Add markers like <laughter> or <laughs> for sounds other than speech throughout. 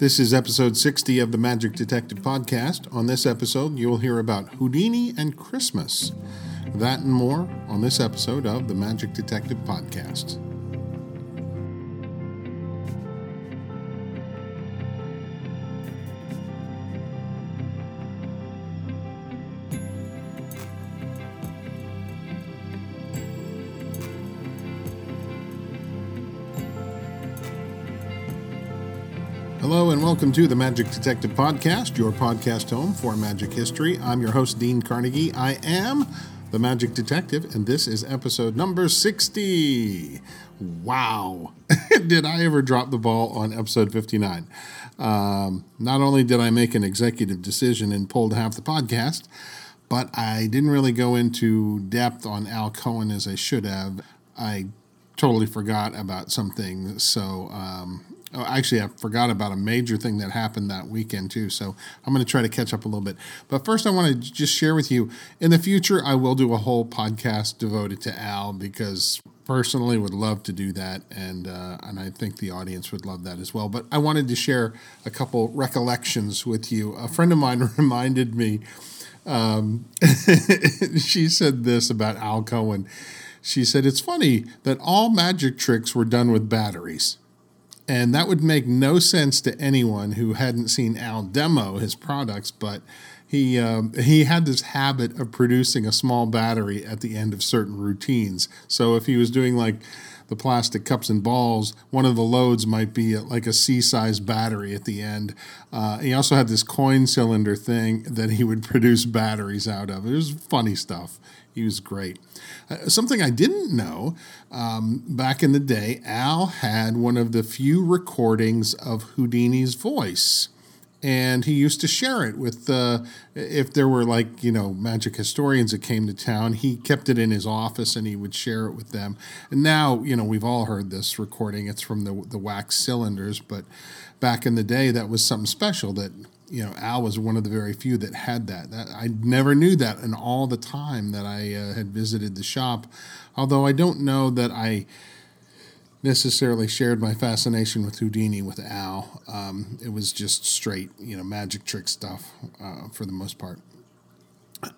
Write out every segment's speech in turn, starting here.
This is episode 60 of the Magic Detective Podcast. On this episode, you'll hear about Houdini and Christmas. That and more on this episode of the Magic Detective Podcast. Welcome to the Magic Detective Podcast, your podcast home for magic history. I'm your host, Dean Carnegie. I am the Magic Detective, and this is episode number 60. Wow. <laughs> did I ever drop the ball on episode 59? Um, not only did I make an executive decision and pulled half the podcast, but I didn't really go into depth on Al Cohen as I should have. I totally forgot about something. So, um, oh, actually, I forgot about a major thing that happened that weekend, too. So, I'm going to try to catch up a little bit. But first, I want to just share with you in the future, I will do a whole podcast devoted to Al because personally would love to do that and uh, and I think the audience would love that as well but I wanted to share a couple recollections with you a friend of mine <laughs> reminded me um, <laughs> she said this about Al Cohen she said, It's funny that all magic tricks were done with batteries. And that would make no sense to anyone who hadn't seen Al demo his products, but he um, he had this habit of producing a small battery at the end of certain routines. So if he was doing like the plastic cups and balls, one of the loads might be like a C-size battery at the end. Uh, he also had this coin cylinder thing that he would <laughs> produce batteries out of. It was funny stuff. He was great. Uh, something I didn't know um, back in the day, Al had one of the few recordings of Houdini's voice and he used to share it with uh, if there were like you know magic historians that came to town he kept it in his office and he would share it with them and now you know we've all heard this recording it's from the the wax cylinders but back in the day that was something special that you know al was one of the very few that had that, that i never knew that in all the time that i uh, had visited the shop although i don't know that i necessarily shared my fascination with Houdini with Al. Um, it was just straight, you know, magic trick stuff uh, for the most part.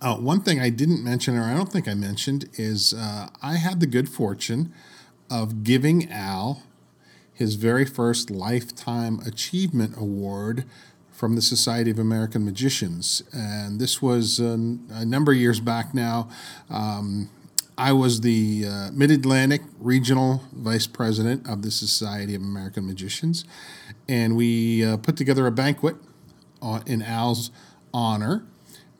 Uh, one thing I didn't mention, or I don't think I mentioned, is uh, I had the good fortune of giving Al his very first Lifetime Achievement Award from the Society of American Magicians. And this was a number of years back now. Um, I was the uh, Mid Atlantic Regional Vice President of the Society of American Magicians, and we uh, put together a banquet in Al's honor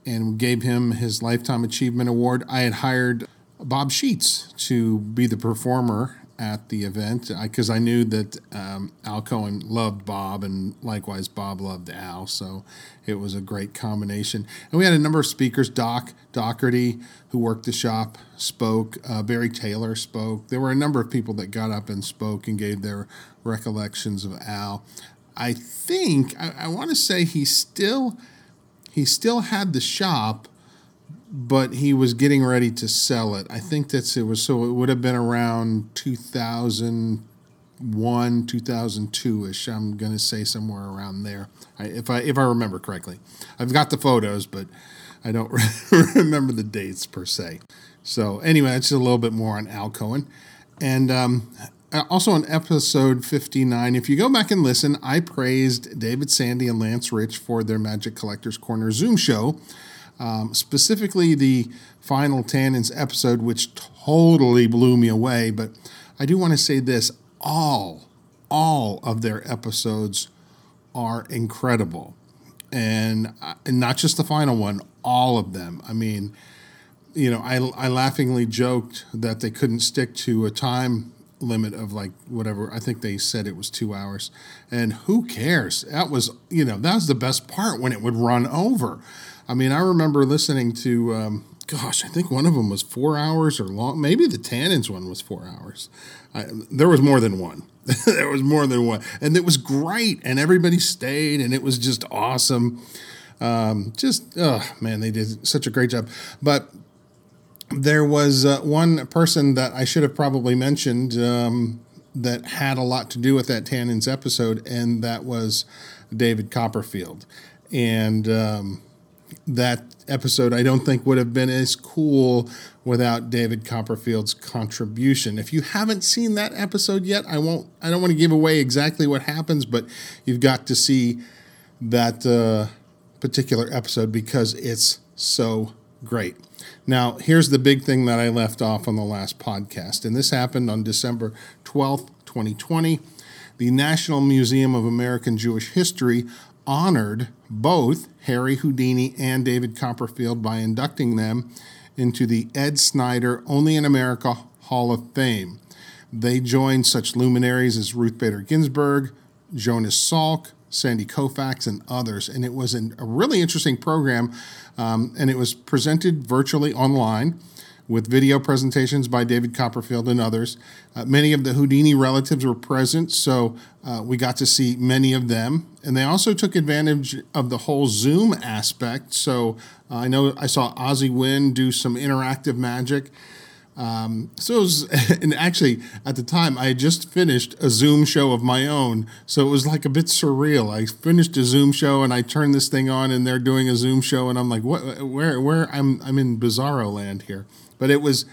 and gave him his Lifetime Achievement Award. I had hired Bob Sheets to be the performer at the event because I, I, knew that um, Al Cohen loved Bob, and likewise Bob loved Al, so it was a great combination. And we had a number of speakers. Doc Doherty, who worked the shop, spoke. Uh, Barry Taylor spoke. There were a number of people that got up and spoke and gave their recollections of Al. I think I, I want to say he still he still had the shop but he was getting ready to sell it. I think that's it was so it would have been around 2001, 2002 ish. I'm going to say somewhere around there, I, if I if I remember correctly. I've got the photos, but I don't <laughs> remember the dates per se. So anyway, that's a little bit more on Al Cohen, and um, also on episode 59, if you go back and listen, I praised David Sandy and Lance Rich for their Magic Collectors Corner Zoom show um, specifically, the final Tannen's episode, which totally blew me away. But I do want to say this all, all of their episodes are incredible. And, uh, and not just the final one, all of them. I mean, you know, I, I laughingly joked that they couldn't stick to a time limit of like whatever I think they said it was two hours, and who cares? That was you know that was the best part when it would run over. I mean, I remember listening to, um, gosh, I think one of them was four hours or long. Maybe the Tannen's one was four hours. I, there was more than one. <laughs> there was more than one, and it was great, and everybody stayed, and it was just awesome. Um, just, oh man, they did such a great job. But there was uh, one person that I should have probably mentioned. Um, that had a lot to do with that Tannen's episode, and that was David Copperfield. And um, that episode, I don't think would have been as cool without David Copperfield's contribution. If you haven't seen that episode yet, I won't. I don't want to give away exactly what happens, but you've got to see that uh, particular episode because it's so great. Now, here's the big thing that I left off on the last podcast, and this happened on December 12th, 2020. The National Museum of American Jewish History honored both Harry Houdini and David Copperfield by inducting them into the Ed Snider Only in America Hall of Fame. They joined such luminaries as Ruth Bader Ginsburg, Jonas Salk, Sandy Koufax, and others. And it was an, a really interesting program, um, and it was presented virtually online with video presentations by David Copperfield and others. Uh, many of the Houdini relatives were present, so uh, we got to see many of them. And they also took advantage of the whole Zoom aspect. So uh, I know I saw Ozzy Wynn do some interactive magic. Um, so it was, <laughs> and actually at the time I had just finished a Zoom show of my own, so it was like a bit surreal. I finished a Zoom show and I turned this thing on, and they're doing a Zoom show, and I'm like, what? Where? Where? I'm I'm in Bizarro land here. But it was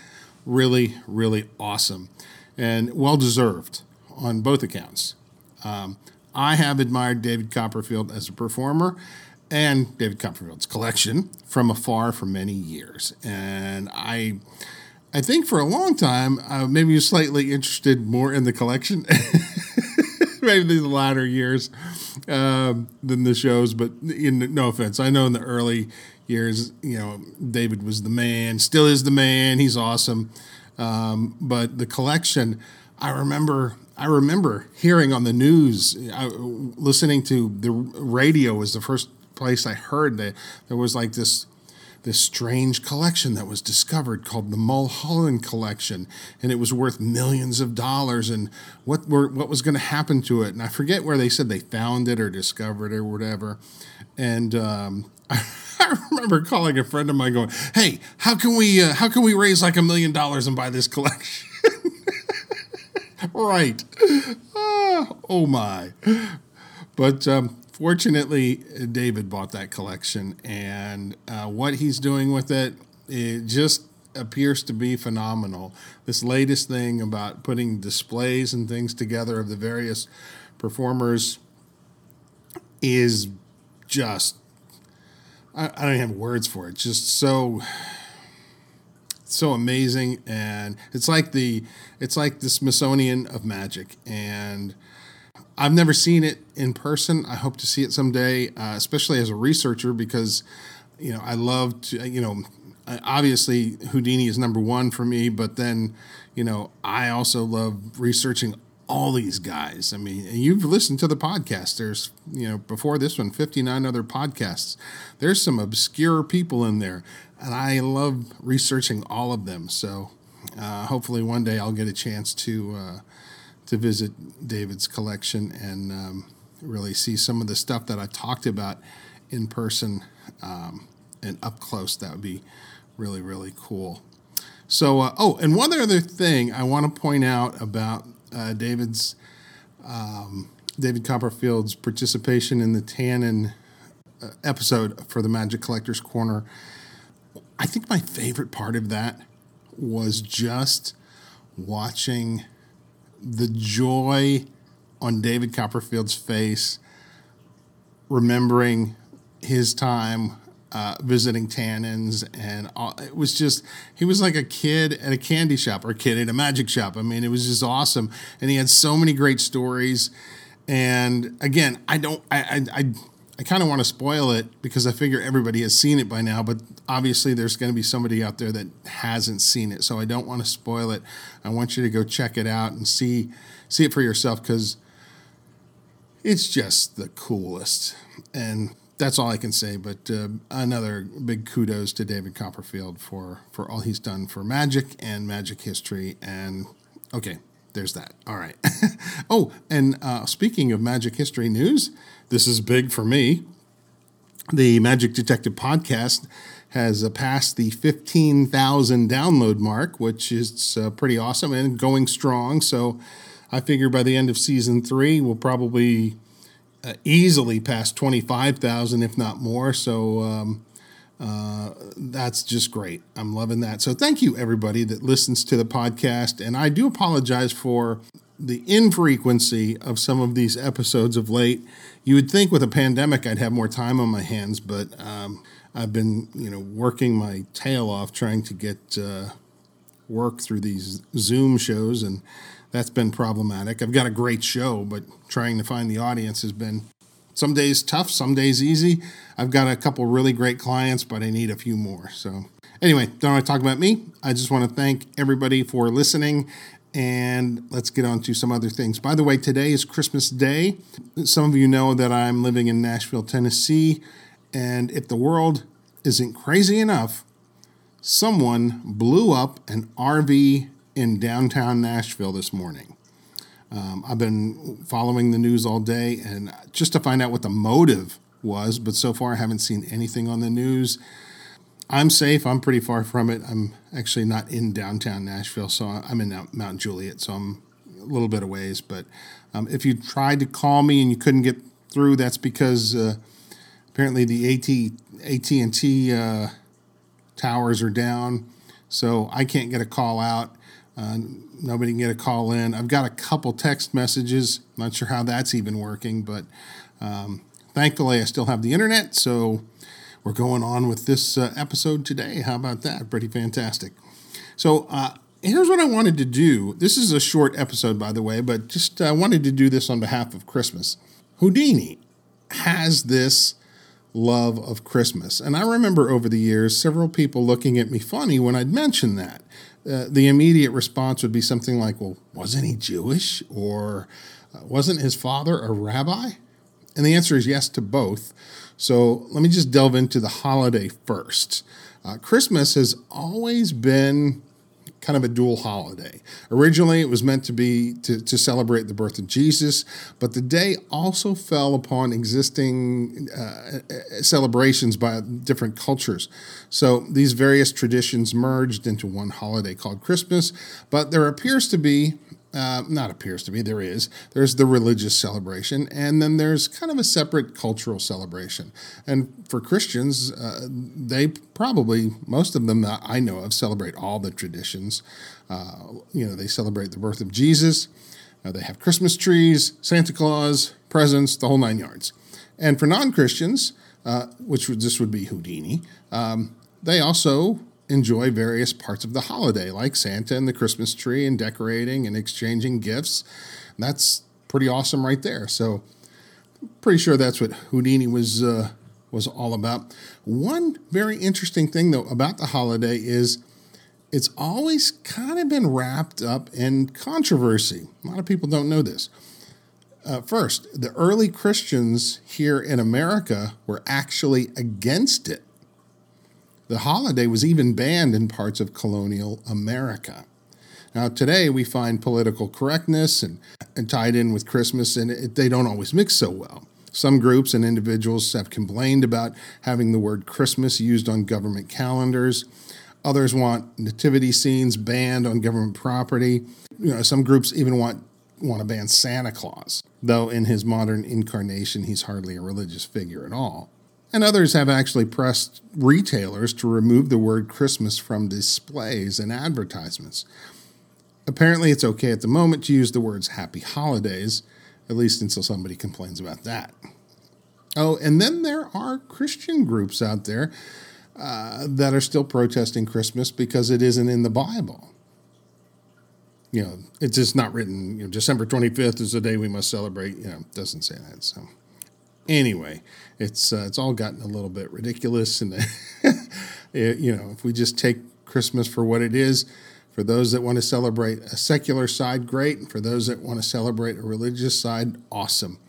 really, really awesome and well deserved on both accounts. Um, I have admired David Copperfield as a performer and David Copperfield's collection from afar for many years. And I, I think for a long time, uh, maybe slightly interested more in the collection, <laughs> maybe the latter years um, than the shows. But in, no offense, I know in the early years. You know, David was the man, still is the man. He's awesome. Um, but the collection, I remember. I remember hearing on the news, I, listening to the radio was the first place I heard that there was like this this strange collection that was discovered called the Mulholland collection, and it was worth millions of dollars. And what were what was going to happen to it? And I forget where they said they found it or discovered it or whatever. And um, <laughs> I remember calling a friend of mine, going, "Hey, how can we uh, how can we raise like a million dollars and buy this collection?" <laughs> right. Uh, oh my. But um, fortunately, David bought that collection, and uh, what he's doing with it, it just appears to be phenomenal. This latest thing about putting displays and things together of the various performers is just I, I don't even have words for it. Just so so amazing and it's like the it's like the Smithsonian of magic and I've never seen it in person. I hope to see it someday, uh, especially as a researcher because you know I love to you know obviously Houdini is number one for me, but then you know I also love researching all these guys. I mean, you've listened to the podcast. There's, you know, before this one, 59 other podcasts. There's some obscure people in there, and I love researching all of them. So uh, hopefully one day I'll get a chance to uh, to visit David's collection and um, really see some of the stuff that I talked about in person um, and up close. That would be really, really cool. So, uh, oh, and one other thing I want to point out about uh, David's um, David Copperfield's participation in the Tannen uh, episode for the Magic Collectors Corner. I think my favorite part of that was just watching the joy on David Copperfield's face, remembering his time uh, visiting Tannen's, and all, it was just he was like a kid at a candy shop or a kid at a magic shop. I mean, it was just awesome, and he had so many great stories. And again, I don't, I, I, I, I kind of want to spoil it because I figure everybody has seen it by now, but obviously there's going to be somebody out there that hasn't seen it, so I don't want to spoil it. I want you to go check it out and see see it for yourself because it's just the coolest and that's all I can say. But uh, another big kudos to David Copperfield for for all he's done for Magic and Magic history. And okay, there's that. All right. <laughs> oh, and uh, speaking of Magic history news, this is big for me. The Magic Detective podcast has uh, passed the 15,000 download mark, which is uh, pretty awesome and going strong. So I figure by the end of season three, we'll probably uh, easily pass 25,000, if not more. So um, that's just great. I'm loving that. So thank you, everybody that listens to the podcast. And I do apologize for the infrequency of some of these episodes of late. You would think with a pandemic I'd have more time on my hands, but um, I've been, you know, working my tail off trying to get uh, work through these Zoom shows, and that's been problematic. I've got a great show, but trying to find the audience has been some days tough, some days easy. I've got a couple really great clients, but I need a few more. So, anyway, don't want to talk about me. I just want to thank everybody for listening. And let's get on to some other things. By the way, today is Christmas Day. Some of you know that I'm living in Nashville, Tennessee. And if the world isn't crazy enough, someone blew up an RV in downtown Nashville this morning. Um, I've been following the news all day and just to find out what the motive was, but so far I haven't seen anything on the news. I'm safe. I'm pretty far from it. I'm actually not in downtown Nashville, so I'm in Mount Juliet, so I'm a little bit of ways. But um, if you tried to call me and you couldn't get through, that's because uh, apparently the AT AT and T uh, towers are down, so I can't get a call out. Uh, nobody can get a call in. I've got a couple text messages. Not sure how that's even working, but um, thankfully I still have the internet, so we're going on with this uh, episode today. How about that? Pretty fantastic. So uh, here's what I wanted to do. This is a short episode, by the way, but just uh, wanted to do this on behalf of Christmas. Houdini has this love of Christmas. And I remember over the years several people looking at me funny when I'd mention that. Uh, the immediate response would be something like, well, wasn't he Jewish? Or uh, wasn't his father a rabbi? And the answer is yes to both. So let me just delve into the holiday first. Uh, Christmas has always been kind of a dual holiday. Originally, it was meant to be to, to celebrate the birth of Jesus, but the day also fell upon existing uh, celebrations by different cultures. So these various traditions merged into one holiday called Christmas, but there appears to be uh, not appears to be, there is. There's the religious celebration, and then there's kind of a separate cultural celebration. And for Christians, uh, they probably, most of them that I know of, celebrate all the traditions. Uh, you know, they celebrate the birth of Jesus, uh, they have Christmas trees, Santa Claus, presents, the whole nine yards. And for non Christians, uh, which would, this would be Houdini, um, they also enjoy various parts of the holiday, like Santa and the Christmas tree and decorating and exchanging gifts. And that's pretty awesome right there. So, pretty sure that's what Houdini was uh, was all about. One very interesting thing though about the holiday is it's always kind of been wrapped up in controversy. A lot of people don't know this. Uh, first, the early Christians here in America were actually against it. The holiday was even banned in parts of colonial America. Now, today we find political correctness and, and tied in with Christmas, and it, they don't always mix so well. Some groups and individuals have complained about having the word Christmas used on government calendars. Others want nativity scenes banned on government property. You know, some groups even want want to ban Santa Claus, though in his modern incarnation he's hardly a religious figure at all. And others have actually pressed retailers to remove the word Christmas from displays and advertisements. Apparently, it's okay at the moment to use the words Happy Holidays, at least until somebody complains about that. Oh, and then there are Christian groups out there uh, that are still protesting Christmas because it isn't in the Bible. You know, it's just not written. You know, December twenty fifth is the day we must celebrate. You know, it doesn't say that. So, anyway, it's uh, it's all gotten a little bit ridiculous, and <laughs> you know, if we just take Christmas for what it is, for those that want to celebrate a secular side, great. And for those that want to celebrate a religious side, awesome.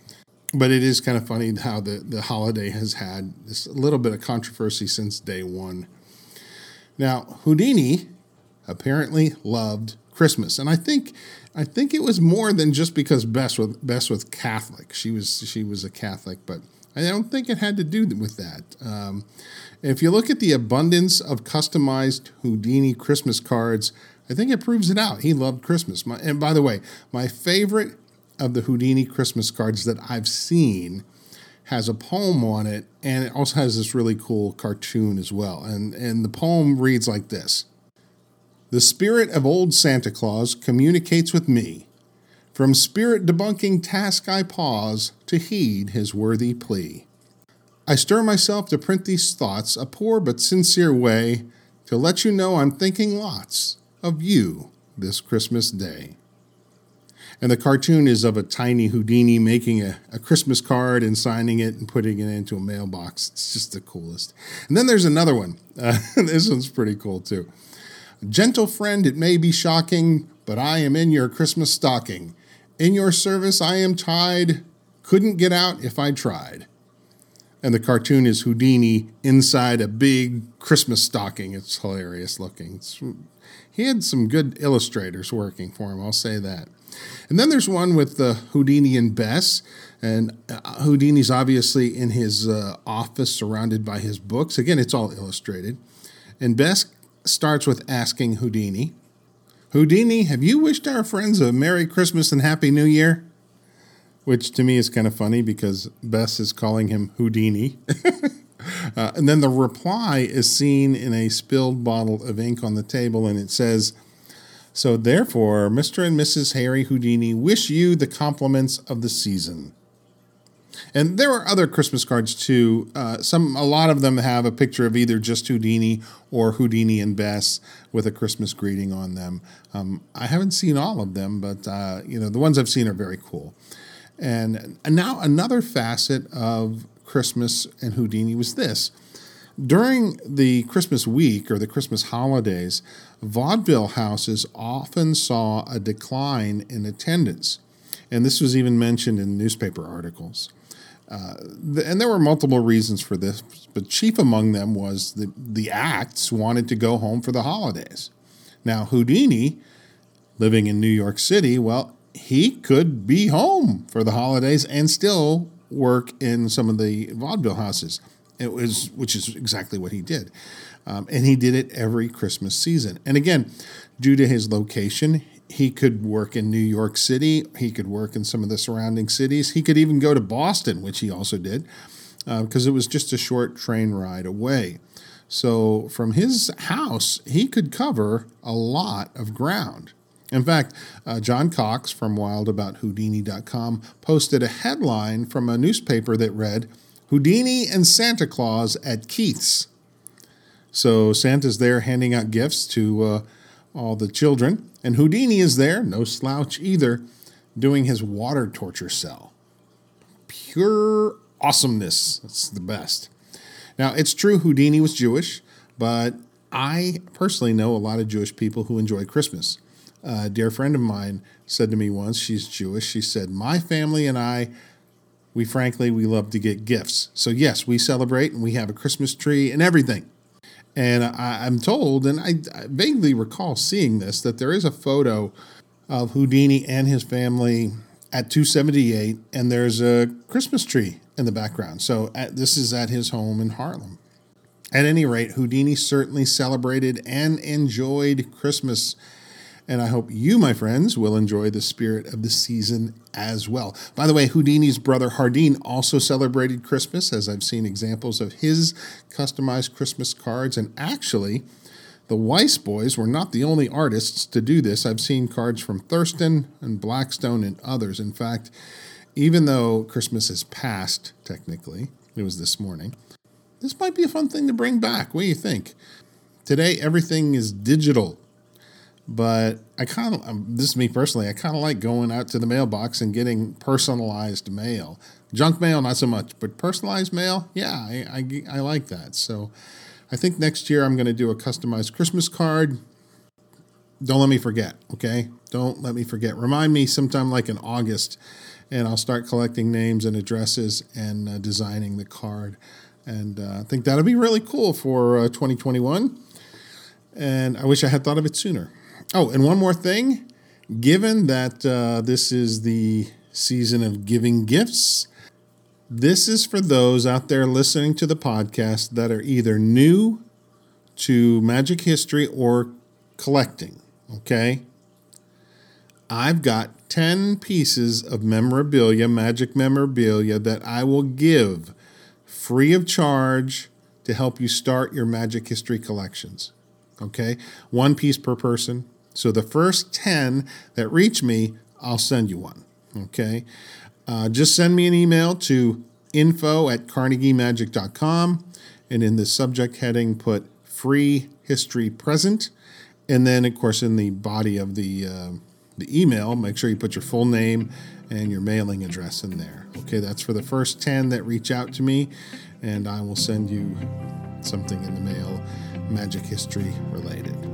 But it is kind of funny how the, the holiday has had this little bit of controversy since day one. Now, Houdini apparently loved Christmas, and I think I think it was more than just because Bess was Bess was Catholic. She was she was a Catholic, but I don't think it had to do with that. Um, if you look at the abundance of customized Houdini Christmas cards, I think it proves it out. He loved Christmas. My, and by the way, my favorite of the Houdini Christmas cards that I've seen has a poem on it, and it also has this really cool cartoon as well. And, and the poem reads like this The spirit of old Santa Claus communicates with me. From spirit debunking task I pause to heed his worthy plea. I stir myself to print these thoughts, a poor but sincere way to let you know I'm thinking lots of you this Christmas day. And the cartoon is of a tiny Houdini making a, a, Christmas card and signing it and putting it into a mailbox. It's just the coolest. And then there's another one. Uh, <laughs> this one's pretty cool too. Gentle friend, it may be shocking, but I am in your Christmas stocking. In your service I am tied, couldn't get out if I tried. And the cartoon is Houdini inside a big Christmas stocking. It's hilarious looking. It's, he had some good illustrators working for him, I'll say that. And then there's one with the Houdini and Bess. And uh, Houdini's obviously in his uh, office surrounded by his books. Again, it's all illustrated. And Bess starts with asking Houdini, Houdini, have you wished our friends a Merry Christmas and Happy New Year? Which to me is kind of funny because Bess is calling him Houdini. <laughs> uh, and then the reply is seen in a spilled bottle of ink on the table, and it says, so, therefore, Mr. and Mrs. Harry Houdini wish you the compliments of the season. And there are other Christmas cards too. Uh, some, a lot of them have a picture of either just Houdini or Houdini and Bess with a Christmas greeting on them. Um, I haven't seen all of them, but uh, you know the ones I've seen are very cool. And, and now another facet of Christmas and Houdini was this: during the Christmas week or the Christmas holidays, vaudeville houses often saw a decline in attendance. And this was even mentioned in newspaper articles. Uh, and there were multiple reasons for this, but chief among them was the, the acts wanted to go home for the holidays. Now, Houdini, living in New York City, well, he could be home for the holidays and still work in some of the vaudeville houses. It was, which is exactly what he did. Um, and he did it every Christmas season. And again, due to his location, he could work in New York City. He could work in some of the surrounding cities. He could even go to Boston, which he also did, because uh, it was just a short train ride away. So from his house, he could cover a lot of ground. In fact, uh, John Cox from wildabouthoudini.com posted a headline from a newspaper that read, Houdini and Santa Claus at Keith's. So Santa's there handing out gifts to uh, all the children, and Houdini is there, no slouch either, doing his water torture cell. Pure awesomeness. That's the best. Now, it's true Houdini was Jewish, but I personally know a lot of Jewish people who enjoy Christmas. a dear friend of mine said to me once, she's Jewish, she said, My family and I we frankly we love to get gifts. So yes, we celebrate and we have a Christmas tree and everything. And I, am told, and I, I vaguely recall seeing this, that there is a photo of Houdini and his family at 278, and there's a Christmas tree in the background. So at, this is at his home in Harlem. At any rate, Houdini certainly celebrated and enjoyed Christmas and I hope you, my friends, will enjoy the spirit of the season as well. By the way, Houdini's brother Hardeen also celebrated Christmas, as I've seen examples of his customized Christmas cards. And actually, the Weiss boys were not the only artists to do this. I've seen cards from Thurston and Blackstone and others. In fact, even though Christmas is past, technically, it was this morning, this might be a fun thing to bring back. What do you think? Today, everything is digital but I kind of, um, this is me personally, I kind of like going out to the mailbox and getting personalized mail. Junk mail, not so much, but personalized mail, yeah, I, I, I like that. So I think next year I'm going to do a customized Christmas card. Don't let me forget, okay? Don't let me forget. Remind me sometime like in August, and I'll start collecting names and addresses and uh, designing the card. And uh, I think that'll be really cool for uh, 2021. And I wish I had thought of it sooner. Oh, and one more thing. Given that uh, this is the season of giving gifts, this is for those out there listening to the podcast that are either new to magic history or collecting. Okay? I've got 10 pieces of memorabilia, magic memorabilia, that I will give free of charge to help you start your magic history collections. Okay? One piece per person. So the first 10 that reach me, I'll send you one. Okay? Uh, just send me an email to info at carnegiemagic.com and in the subject heading put free history present and then of course in the body of the uh, the email make sure you put your full name and your mailing address in there okay that's for the first 10 that reach out to me and i will send you something in the mail magic history related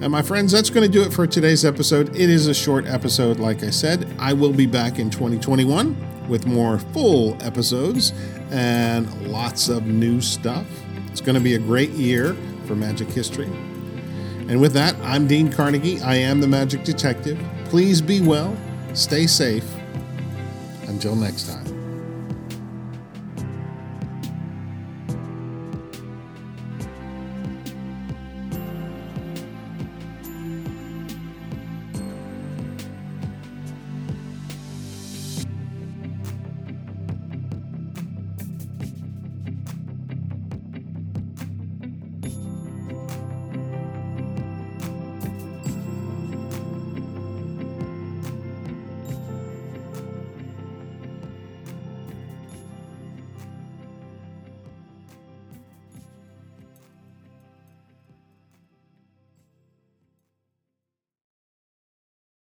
and my friends, that's going to do it for today's episode. It is a short episode, like I said. I will be back in 2021 with more full episodes and lots of new stuff. It's going to be a great year for magic history. And with that, I'm Dean Carnegie. I am the Magic Detective. Please be well, stay safe. Until next time.